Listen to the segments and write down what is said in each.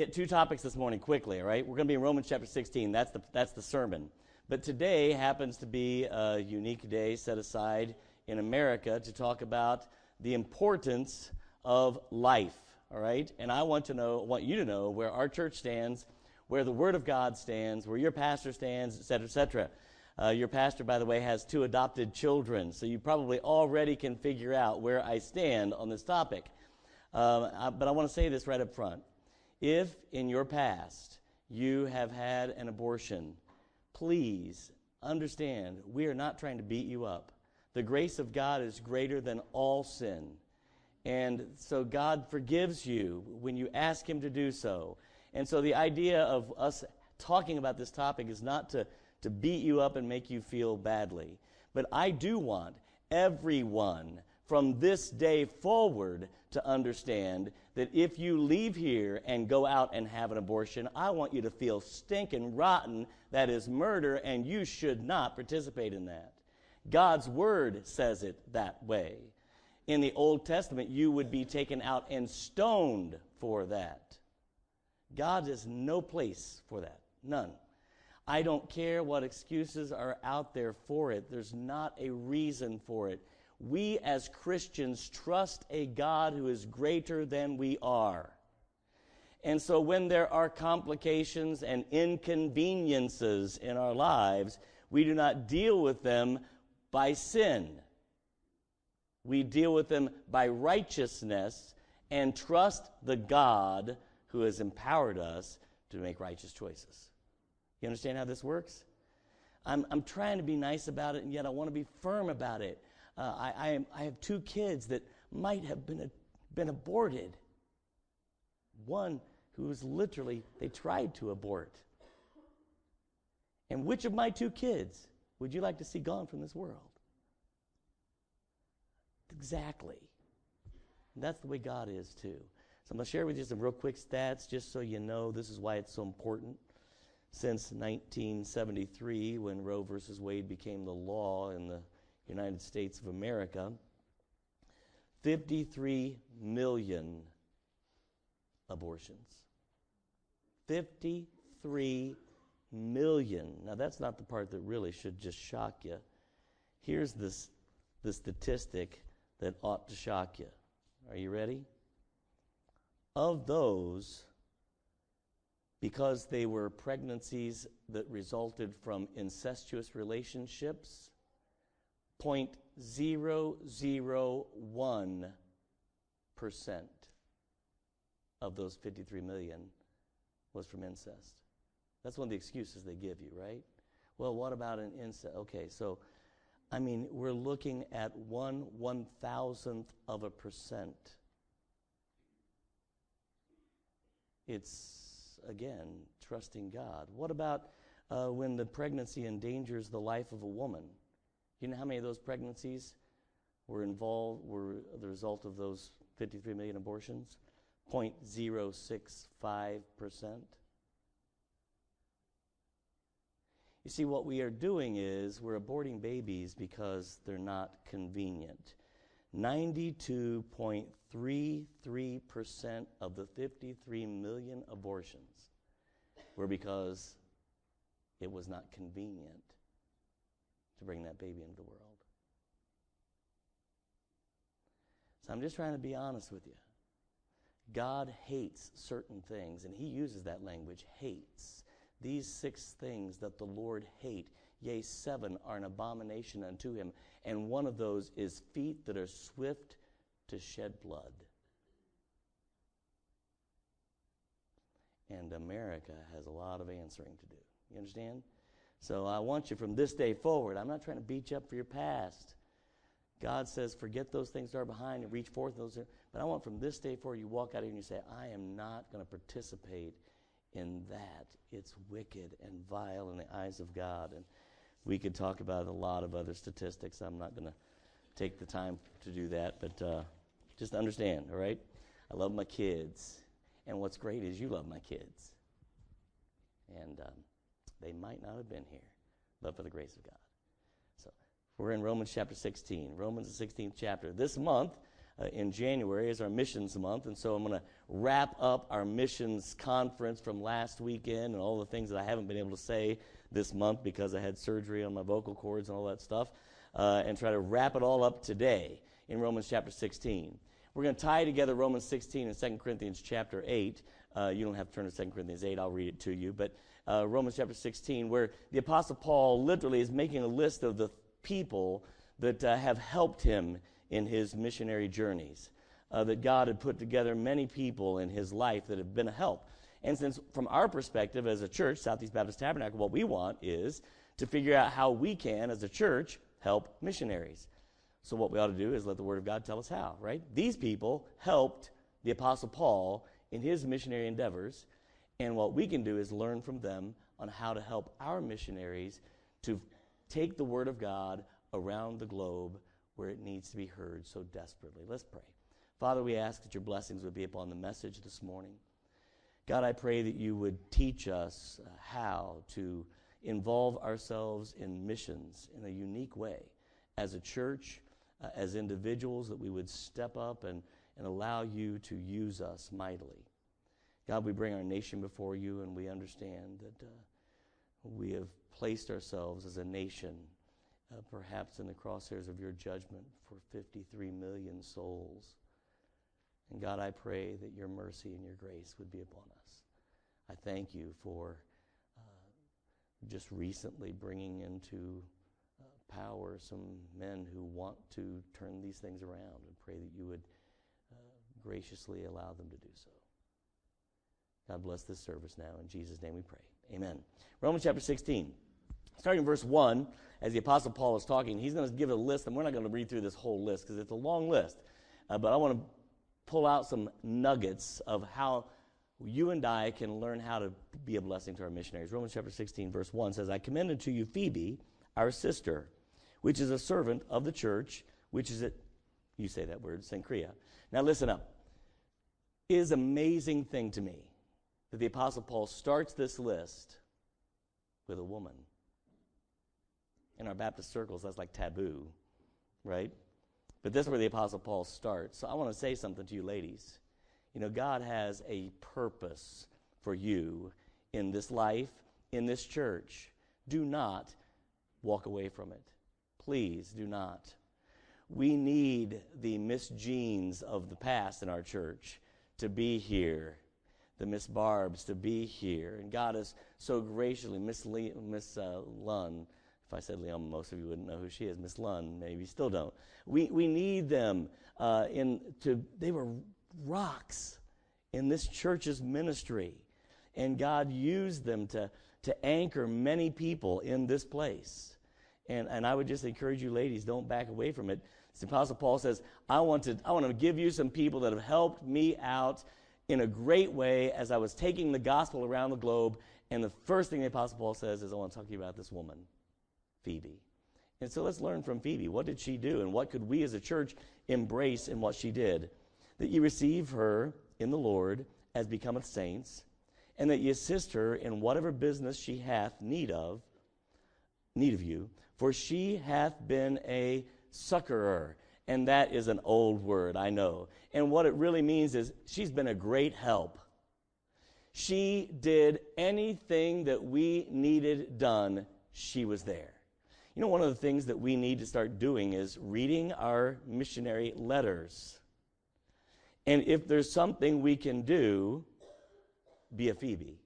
hit two topics this morning quickly, all right? We're going to be in Romans chapter 16. That's the, that's the sermon. But today happens to be a unique day set aside in America to talk about the importance of life, all right? And I want to know, want you to know where our church stands, where the Word of God stands, where your pastor stands, et cetera, et cetera. Uh, your pastor, by the way, has two adopted children, so you probably already can figure out where I stand on this topic. Um, I, but I want to say this right up front. If in your past you have had an abortion, please understand we are not trying to beat you up. The grace of God is greater than all sin. And so God forgives you when you ask Him to do so. And so the idea of us talking about this topic is not to, to beat you up and make you feel badly. But I do want everyone from this day forward to understand that if you leave here and go out and have an abortion, I want you to feel stinking rotten. That is murder, and you should not participate in that. God's word says it that way. In the Old Testament, you would be taken out and stoned for that. God has no place for that. None. I don't care what excuses are out there for it. There's not a reason for it we as Christians trust a God who is greater than we are. And so when there are complications and inconveniences in our lives, we do not deal with them by sin. We deal with them by righteousness and trust the God who has empowered us to make righteous choices. You understand how this works? I'm, I'm trying to be nice about it, and yet I want to be firm about it. Uh, I, I, am, I have two kids that might have been, a, been aborted. One who was literally, they tried to abort. And which of my two kids would you like to see gone from this world? Exactly. And that's the way God is, too. So I'm going to share with you some real quick stats just so you know this is why it's so important. Since 1973, when Roe versus Wade became the law in the United States of America, 53 million abortions. 53 million. Now, that's not the part that really should just shock you. Here's this, the statistic that ought to shock you. Are you ready? Of those, because they were pregnancies that resulted from incestuous relationships, 0.001% of those 53 million was from incest. That's one of the excuses they give you, right? Well, what about an incest? Okay, so I mean, we're looking at one one thousandth of a percent. It's again trusting God. What about uh, when the pregnancy endangers the life of a woman? You know how many of those pregnancies were involved, were the result of those 53 million abortions? 0.065%. You see, what we are doing is we're aborting babies because they're not convenient. 92.33% of the 53 million abortions were because it was not convenient to bring that baby into the world. So I'm just trying to be honest with you. God hates certain things, and He uses that language hates. These six things that the Lord hate, yea, seven are an abomination unto Him, and one of those is feet that are swift to shed blood. And America has a lot of answering to do. You understand? So I want you from this day forward. I'm not trying to beat you up for your past. God says, forget those things that are behind and reach forth those. But I want from this day forward, you walk out of here and you say, I am not going to participate in that. It's wicked and vile in the eyes of God. And we could talk about a lot of other statistics. I'm not going to take the time to do that, but uh, just understand, all right? I love my kids. And what's great is you love my kids. And um, they might not have been here, but for the grace of God. So we're in Romans chapter 16. Romans, the 16th chapter. This month, uh, in January is our missions month, and so I'm going to wrap up our missions conference from last weekend and all the things that I haven't been able to say this month because I had surgery on my vocal cords and all that stuff, uh, and try to wrap it all up today in Romans chapter 16. We're going to tie together Romans 16 and 2 Corinthians chapter 8. Uh, you don't have to turn to 2 Corinthians 8, I'll read it to you. But uh, Romans chapter 16, where the Apostle Paul literally is making a list of the people that uh, have helped him in his missionary journeys. Uh, that God had put together many people in his life that have been a help. And since, from our perspective as a church, Southeast Baptist Tabernacle, what we want is to figure out how we can, as a church, help missionaries. So, what we ought to do is let the Word of God tell us how, right? These people helped the Apostle Paul in his missionary endeavors, and what we can do is learn from them on how to help our missionaries to take the Word of God around the globe where it needs to be heard so desperately. Let's pray. Father, we ask that your blessings would be upon the message this morning. God, I pray that you would teach us uh, how to involve ourselves in missions in a unique way as a church, uh, as individuals, that we would step up and, and allow you to use us mightily. God, we bring our nation before you and we understand that uh, we have placed ourselves as a nation uh, perhaps in the crosshairs of your judgment for 53 million souls. And God, I pray that your mercy and your grace would be upon us. I thank you for uh, just recently bringing into uh, power some men who want to turn these things around and pray that you would uh, graciously allow them to do so. God bless this service now. In Jesus' name we pray. Amen. Romans chapter 16. Starting in verse 1, as the Apostle Paul is talking, he's going to give a list, and we're not going to read through this whole list because it's a long list. Uh, but I want to pull out some nuggets of how you and I can learn how to be a blessing to our missionaries. Romans chapter 16, verse 1 says, I commended to you Phoebe, our sister, which is a servant of the church, which is at, you say that word, Cenchrea. Now listen up. It is amazing thing to me that the Apostle Paul starts this list with a woman in our Baptist circles, that's like taboo, right? But this is where the Apostle Paul starts. So I want to say something to you, ladies. You know, God has a purpose for you in this life, in this church. Do not walk away from it. Please do not. We need the Miss Jeans of the past in our church to be here, the Miss Barbs to be here. And God has so graciously, Miss, Le- Miss uh, Lunn, if I said Leon, most of you wouldn't know who she is. Miss Lund, maybe still don't. We, we need them uh, in to. They were rocks in this church's ministry, and God used them to to anchor many people in this place. And and I would just encourage you, ladies, don't back away from it. The Apostle Paul says, "I want to I want to give you some people that have helped me out." In a great way, as I was taking the gospel around the globe, and the first thing the Apostle Paul says is, I want to talk to you about this woman. Phoebe. And so let's learn from Phoebe. What did she do? And what could we as a church embrace in what she did? That you receive her in the Lord as becometh saints, and that you assist her in whatever business she hath need of, need of you, for she hath been a succorer. And that is an old word, I know. And what it really means is she's been a great help. She did anything that we needed done, she was there. You know, one of the things that we need to start doing is reading our missionary letters. And if there's something we can do, be a Phoebe.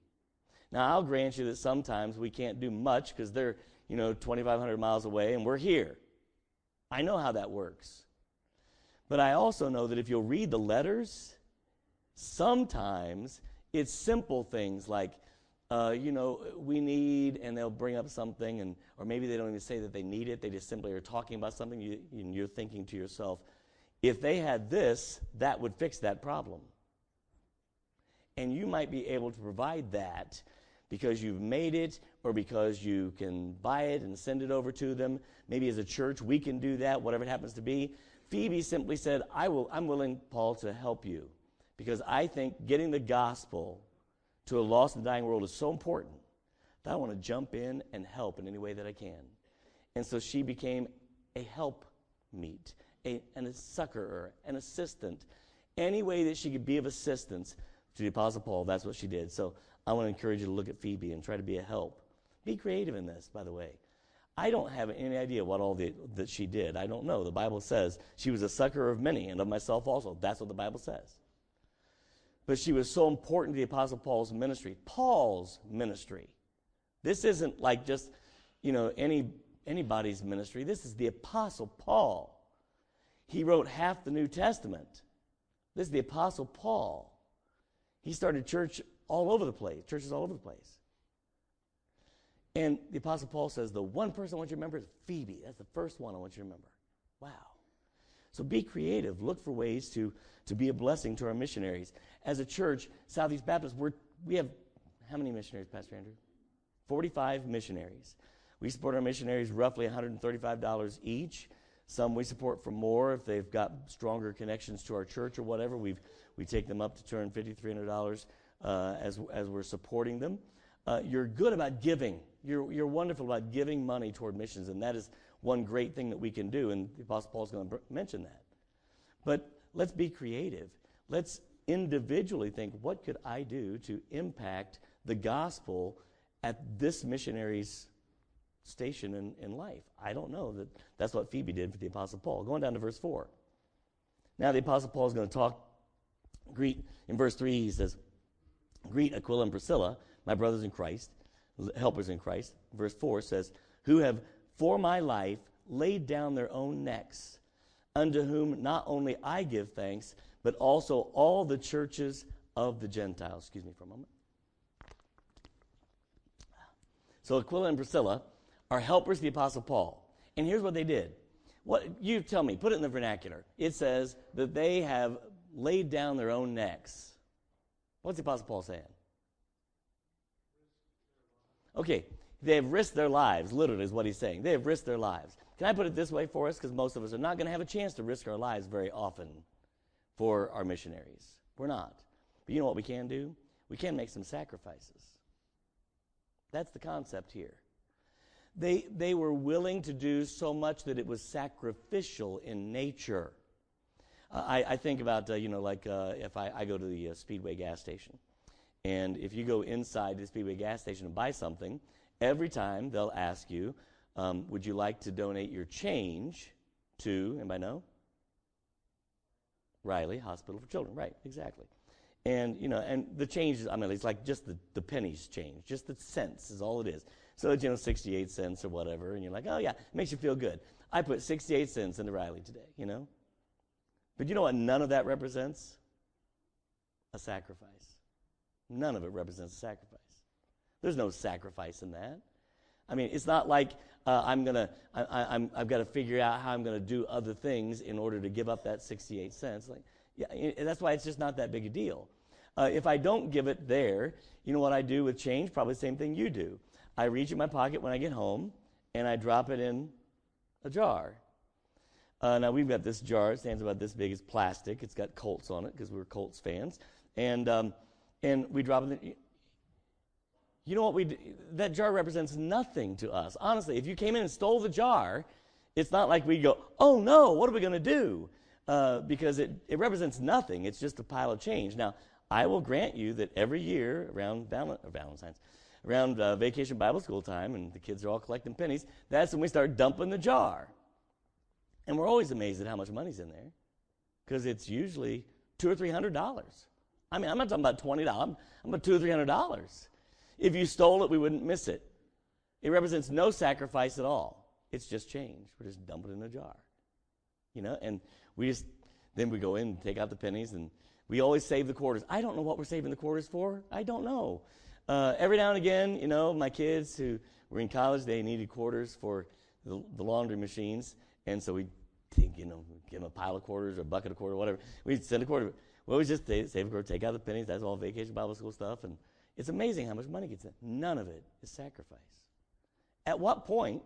Now, I'll grant you that sometimes we can't do much because they're, you know, 2,500 miles away and we're here. I know how that works. But I also know that if you'll read the letters, sometimes it's simple things like, uh, you know, we need, and they'll bring up something, and or maybe they don't even say that they need it. They just simply are talking about something, you, and you're thinking to yourself, if they had this, that would fix that problem. And you might be able to provide that because you've made it or because you can buy it and send it over to them. Maybe as a church, we can do that, whatever it happens to be. Phoebe simply said, I will, I'm willing, Paul, to help you because I think getting the gospel to a lost and dying world is so important that I want to jump in and help in any way that I can. And so she became a help meet, a, an, a succorer, an assistant, any way that she could be of assistance to the Apostle Paul, that's what she did. So I want to encourage you to look at Phoebe and try to be a help. Be creative in this, by the way. I don't have any idea what all the, that she did. I don't know. The Bible says she was a sucker of many and of myself also. That's what the Bible says. But she was so important to the Apostle Paul's ministry. Paul's ministry. This isn't like just, you know, any anybody's ministry. This is the Apostle Paul. He wrote half the New Testament. This is the Apostle Paul. He started church all over the place, churches all over the place. And the Apostle Paul says, The one person I want you to remember is Phoebe. That's the first one I want you to remember. Wow. So be creative. Look for ways to, to be a blessing to our missionaries. As a church, Southeast Baptist, we're, we have how many missionaries, Pastor Andrew? 45 missionaries. We support our missionaries roughly $135 each. Some we support for more if they've got stronger connections to our church or whatever. we we take them up to $250, $300 uh, as, as we're supporting them. Uh, you're good about giving. You're, you're wonderful about giving money toward missions, and that is one great thing that we can do, and the Apostle Paul is going to mention that. But let's be creative. Let's individually think what could I do to impact the gospel at this missionary's station in, in life. I don't know that that's what Phoebe did for the Apostle Paul. Going down to verse 4. Now, the Apostle Paul is going to talk, greet, in verse 3, he says, Greet Aquila and Priscilla, my brothers in Christ, helpers in Christ. Verse 4 says, Who have for my life laid down their own necks, unto whom not only I give thanks, but also all the churches of the Gentiles. Excuse me for a moment. So Aquila and Priscilla are helpers of the Apostle Paul. And here's what they did. What you tell me, put it in the vernacular. It says that they have laid down their own necks. What's the Apostle Paul saying? Okay, they have risked their lives, literally, is what he's saying. They have risked their lives. Can I put it this way for us? Because most of us are not going to have a chance to risk our lives very often for our missionaries. We're not. But you know what we can do? We can make some sacrifices. That's the concept here. They, they were willing to do so much that it was sacrificial in nature. Uh, I, I, think about, uh, you know, like uh, if I, I, go to the uh, Speedway gas station, and if you go inside the Speedway gas station and buy something, every time they'll ask you, um, would you like to donate your change to, anybody know? Riley Hospital for Children. Right, exactly. And, you know, and the change, is, I mean, it's like just the, the pennies change, just the cents is all it is. So it's, you know, 68 cents or whatever, and you're like, oh, yeah, it makes you feel good. I put 68 cents into Riley today, you know? But you know what none of that represents? A sacrifice. None of it represents a sacrifice. There's no sacrifice in that. I mean, it's not like uh, I'm gonna, I, am I've got to figure out how I'm gonna do other things in order to give up that 68 cents. Like, yeah, that's why it's just not that big a deal. Uh, if I don't give it there, you know what I do with change? Probably the same thing you do. I reach in my pocket when I get home and I drop it in a jar. Uh, now we've got this jar. It stands about this big. It's plastic. It's got Colts on it because we're Colts fans, and um, and we drop it. In, you know what we? That jar represents nothing to us. Honestly, if you came in and stole the jar, it's not like we go, "Oh no, what are we going to do?" Uh, because it it represents nothing. It's just a pile of change. Now I will grant you that every year around Val- Valentine's around uh, vacation Bible school time and the kids are all collecting pennies, that's when we start dumping the jar. And we're always amazed at how much money's in there because it's usually two or three hundred dollars. I mean, I'm not talking about twenty dollars. I'm about two or three hundred dollars. If you stole it, we wouldn't miss it. It represents no sacrifice at all. It's just change. We're just dumping it in a jar, you know. And we just then we go in and take out the pennies, and we always save the quarters. I don't know what we're saving the quarters for. I don't know. Uh, every now and again, you know, my kids who were in college, they needed quarters for the, the laundry machines, and so we, you know, give them a pile of quarters or a bucket of quarters, whatever. We'd send a quarter. We just save a quarter, take out the pennies. That's all vacation Bible school stuff, and it's amazing how much money gets in. None of it is sacrifice. At what point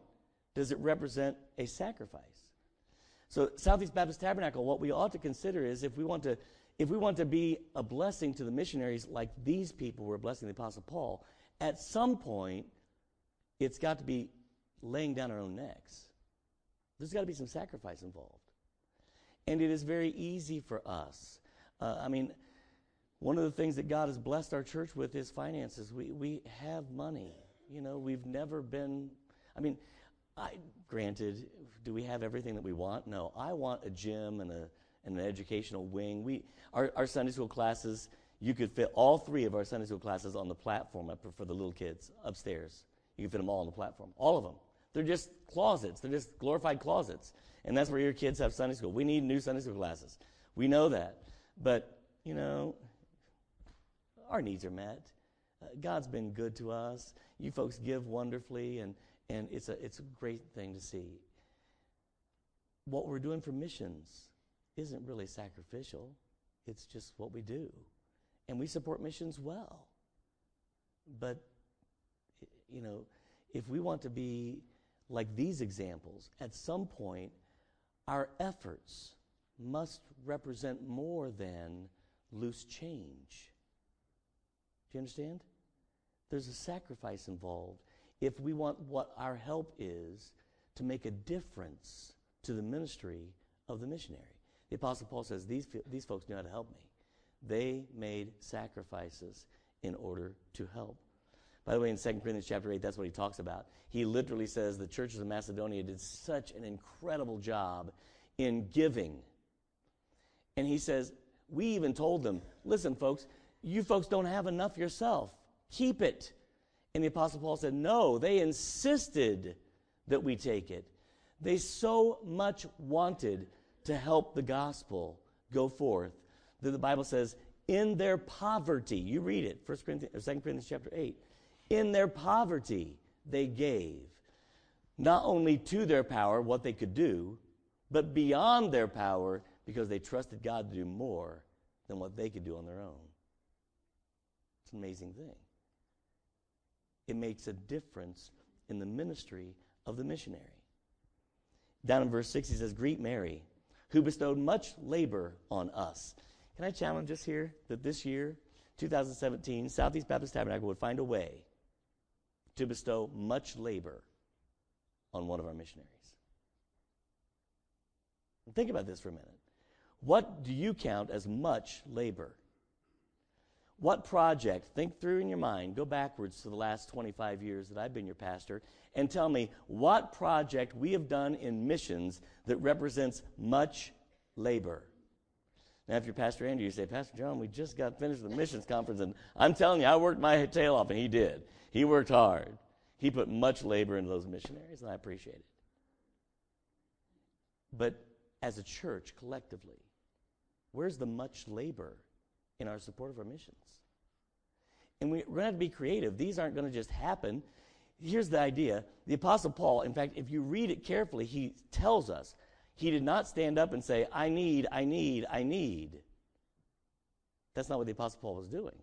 does it represent a sacrifice? So, Southeast Baptist Tabernacle, what we ought to consider is if we want to if we want to be a blessing to the missionaries like these people were blessing the Apostle Paul, at some point, it's got to be laying down our own necks. There's got to be some sacrifice involved. And it is very easy for us. Uh, I mean, one of the things that God has blessed our church with is finances. We, we have money. You know, we've never been, I mean, I, granted, do we have everything that we want? No. I want a gym and, a, and an educational wing. We, our, our Sunday school classes, you could fit all three of our Sunday school classes on the platform for the little kids upstairs. You can fit them all on the platform, all of them. They're just closets. They're just glorified closets. And that's where your kids have Sunday school. We need new Sunday school classes. We know that. But, you know, our needs are met. Uh, God's been good to us. You folks give wonderfully, and, and it's, a, it's a great thing to see. What we're doing for missions isn't really sacrificial, it's just what we do. And we support missions well. But, you know, if we want to be like these examples, at some point, our efforts must represent more than loose change. Do you understand? There's a sacrifice involved if we want what our help is to make a difference to the ministry of the missionary. The Apostle Paul says, These, these folks knew how to help me. They made sacrifices in order to help. By the way, in 2 Corinthians chapter 8, that's what he talks about. He literally says the churches of Macedonia did such an incredible job in giving. And he says, We even told them, listen, folks, you folks don't have enough yourself. Keep it. And the Apostle Paul said, No, they insisted that we take it. They so much wanted to help the gospel go forth that the Bible says, in their poverty, you read it, 1 Corinthians, or 2 Corinthians chapter 8, in their poverty, they gave not only to their power what they could do, but beyond their power because they trusted God to do more than what they could do on their own. It's an amazing thing. It makes a difference in the ministry of the missionary. Down in verse 6, he says, Greet Mary, who bestowed much labor on us. Can I challenge us here that this year, 2017, Southeast Baptist Tabernacle would find a way to bestow much labor on one of our missionaries. Think about this for a minute. What do you count as much labor? What project, think through in your mind, go backwards to the last 25 years that I've been your pastor, and tell me what project we have done in missions that represents much labor. Now, if you're Pastor Andrew, you say, Pastor John, we just got finished the missions conference, and I'm telling you, I worked my tail off, and he did. He worked hard. He put much labor into those missionaries, and I appreciate it. But as a church, collectively, where's the much labor in our support of our missions? And we, are going to have to be creative. These aren't going to just happen. Here's the idea the Apostle Paul, in fact, if you read it carefully, he tells us he did not stand up and say, I need, I need, I need. That's not what the Apostle Paul was doing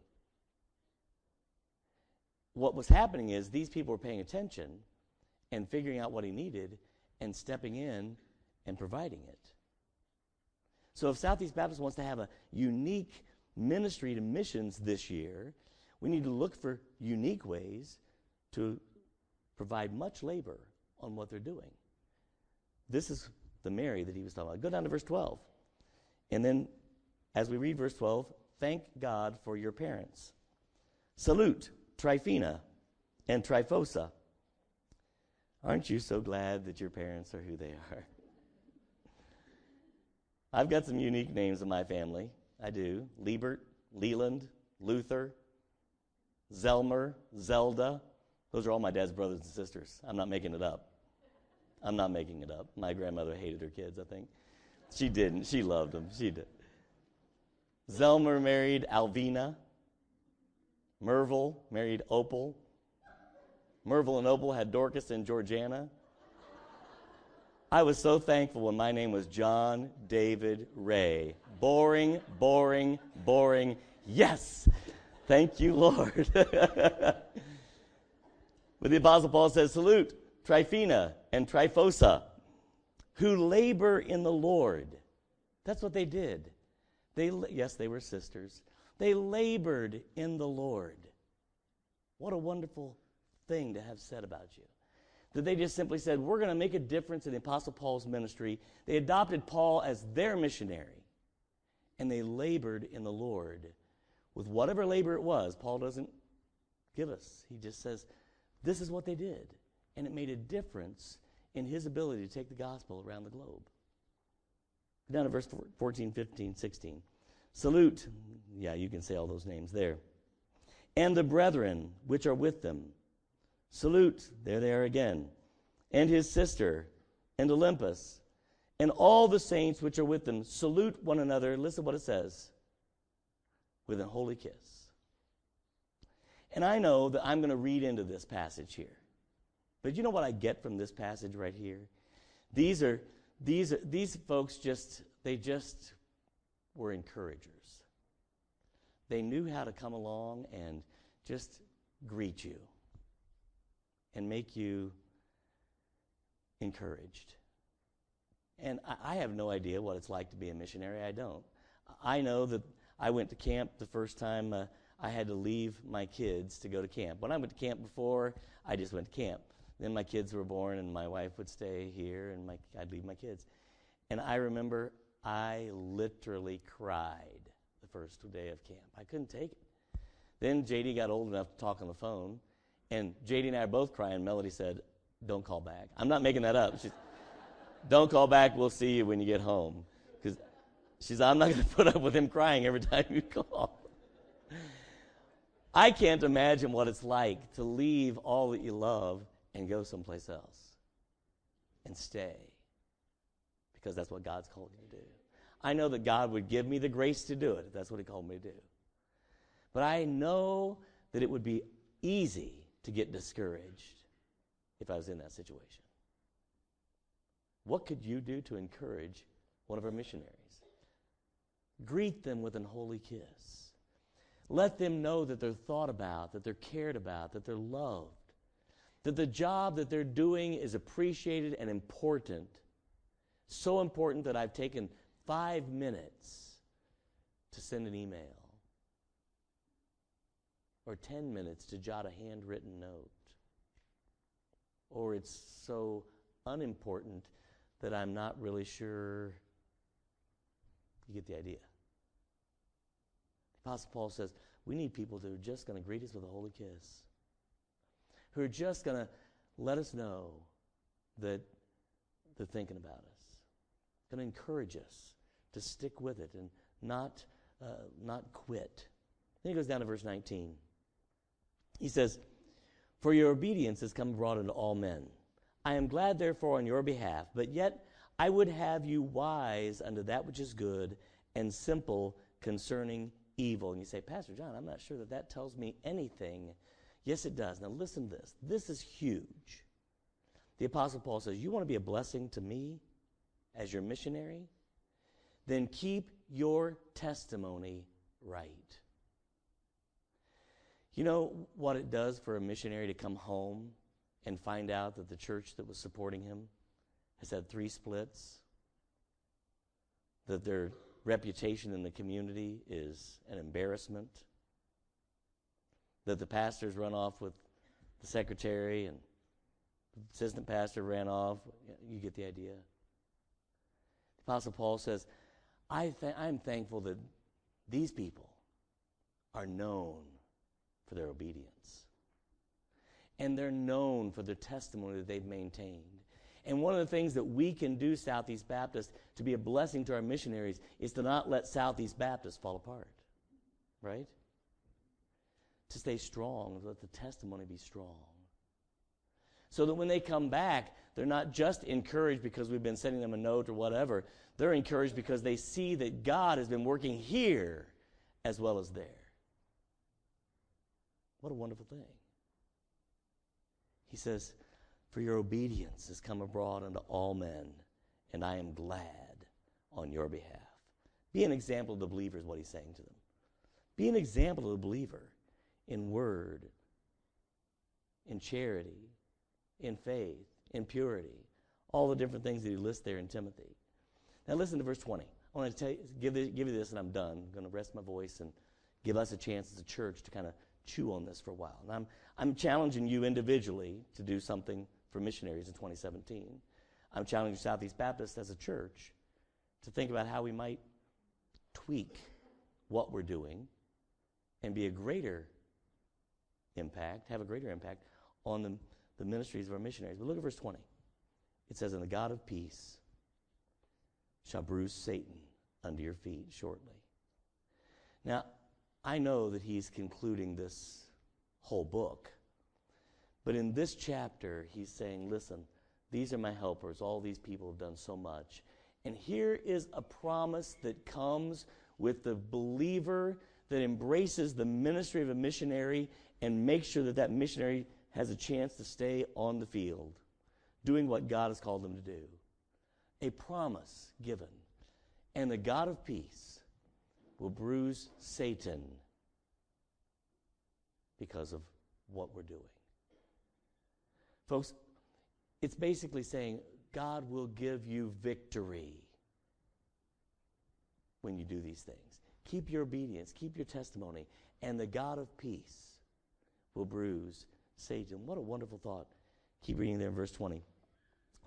what was happening is these people were paying attention and figuring out what he needed and stepping in and providing it. So if Southeast Baptist wants to have a unique ministry to missions this year, we need to look for unique ways to provide much labor on what they're doing. This is the Mary that he was talking about. Go down to verse 12. And then, as we read verse 12, thank God for your parents. Salute Tryphena and Tryphosa. Aren't you so glad that your parents are who they are? I've got some unique names in my family. I do. Liebert, Leland, Luther, Zelmer, Zelda. Those are all my dad's brothers and sisters. I'm not making it up. I'm not making it up. My grandmother hated her kids, I think. She didn't. She loved them. She did. Zelmer married Alvina. Merville married Opal. Merville and Opal had Dorcas and Georgiana. I was so thankful when my name was John David Ray. Boring, boring, boring. Yes! Thank you, Lord. but the Apostle Paul says, Salute Tryphena and Tryphosa, who labor in the Lord. That's what they did. They, yes, they were sisters. They labored in the Lord. What a wonderful thing to have said about you. that they just simply said, We're going to make a difference in the Apostle Paul's ministry. They adopted Paul as their missionary, and they labored in the Lord with whatever labor it was. Paul doesn't give us, he just says, This is what they did. And it made a difference in his ability to take the gospel around the globe. Down to verse 14, 15, 16. Salute, yeah, you can say all those names there. And the brethren which are with them. Salute, there they are again. And his sister, and Olympas, and all the saints which are with them. Salute one another. Listen to what it says with a holy kiss. And I know that I'm going to read into this passage here. But you know what I get from this passage right here? These are these these folks just they just were encouragers. They knew how to come along and just greet you and make you encouraged. And I, I have no idea what it's like to be a missionary. I don't. I know that I went to camp the first time uh, I had to leave my kids to go to camp. When I went to camp before, I just went to camp. Then my kids were born, and my wife would stay here, and my, I'd leave my kids. And I remember I literally cried the first day of camp. I couldn't take it. Then JD got old enough to talk on the phone, and JD and I are both crying. Melody said, Don't call back. I'm not making that up. She's, Don't call back. We'll see you when you get home. Because she's, I'm not going to put up with him crying every time you call. I can't imagine what it's like to leave all that you love and go someplace else and stay because that's what God's called you to do. I know that God would give me the grace to do it if that's what He called me to do. But I know that it would be easy to get discouraged if I was in that situation. What could you do to encourage one of our missionaries? Greet them with an holy kiss. Let them know that they're thought about, that they're cared about, that they're loved that the job that they're doing is appreciated and important. So important that I've taken five minutes to send an email or 10 minutes to jot a handwritten note. Or it's so unimportant that I'm not really sure. You get the idea. The Apostle Paul says we need people that are just going to greet us with a holy kiss who are just going to let us know that they're thinking about us, going to encourage us to stick with it and not, uh, not quit. Then he goes down to verse 19. He says, For your obedience has come abroad unto all men. I am glad, therefore, on your behalf, but yet I would have you wise unto that which is good and simple concerning evil. And you say, Pastor John, I'm not sure that that tells me anything Yes, it does. Now, listen to this. This is huge. The Apostle Paul says, You want to be a blessing to me as your missionary? Then keep your testimony right. You know what it does for a missionary to come home and find out that the church that was supporting him has had three splits? That their reputation in the community is an embarrassment? That the pastors run off with the secretary and the assistant pastor ran off. You get the idea. The Apostle Paul says, I th- I'm thankful that these people are known for their obedience. And they're known for the testimony that they've maintained. And one of the things that we can do, Southeast Baptist, to be a blessing to our missionaries is to not let Southeast Baptist fall apart. Right? To stay strong, let the testimony be strong. So that when they come back, they're not just encouraged because we've been sending them a note or whatever. They're encouraged because they see that God has been working here as well as there. What a wonderful thing. He says, For your obedience has come abroad unto all men, and I am glad on your behalf. Be an example of the believer, is what he's saying to them. Be an example of the believer in word, in charity, in faith, in purity, all the different things that he lists there in Timothy. Now listen to verse 20. I want to tell you, give, this, give you this and I'm done. I'm going to rest my voice and give us a chance as a church to kind of chew on this for a while. And I'm, I'm challenging you individually to do something for missionaries in 2017. I'm challenging Southeast Baptist as a church to think about how we might tweak what we're doing and be a greater impact, have a greater impact on the, the ministries of our missionaries. But look at verse 20. It says, And the God of peace shall bruise Satan under your feet shortly. Now, I know that he's concluding this whole book. But in this chapter, he's saying, Listen, these are my helpers. All these people have done so much. And here is a promise that comes with the believer that embraces the ministry of a missionary and make sure that that missionary has a chance to stay on the field, doing what God has called them to do. A promise given. And the God of peace will bruise Satan because of what we're doing. Folks, it's basically saying God will give you victory when you do these things. Keep your obedience, keep your testimony, and the God of peace will bruise Satan. What a wonderful thought. Keep reading there in verse 20.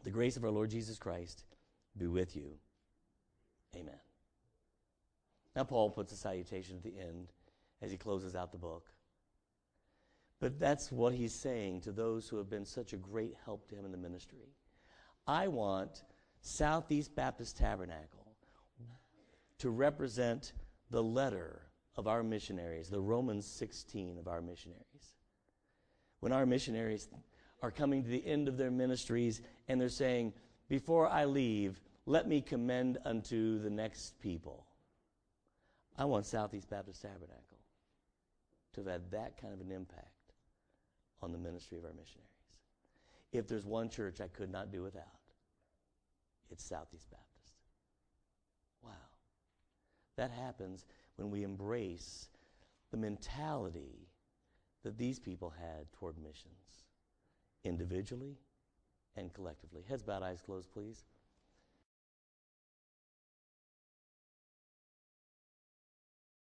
The grace of our Lord Jesus Christ be with you. Amen. Now, Paul puts a salutation at the end as he closes out the book. But that's what he's saying to those who have been such a great help to him in the ministry. I want Southeast Baptist Tabernacle to represent the letter of our missionaries, the Romans 16 of our missionaries. When our missionaries are coming to the end of their ministries and they're saying, Before I leave, let me commend unto the next people. I want Southeast Baptist Tabernacle to have had that kind of an impact on the ministry of our missionaries. If there's one church I could not do without, it's Southeast Baptist. Wow. That happens when we embrace the mentality that these people had toward missions, individually and collectively. Heads bowed, eyes closed, please.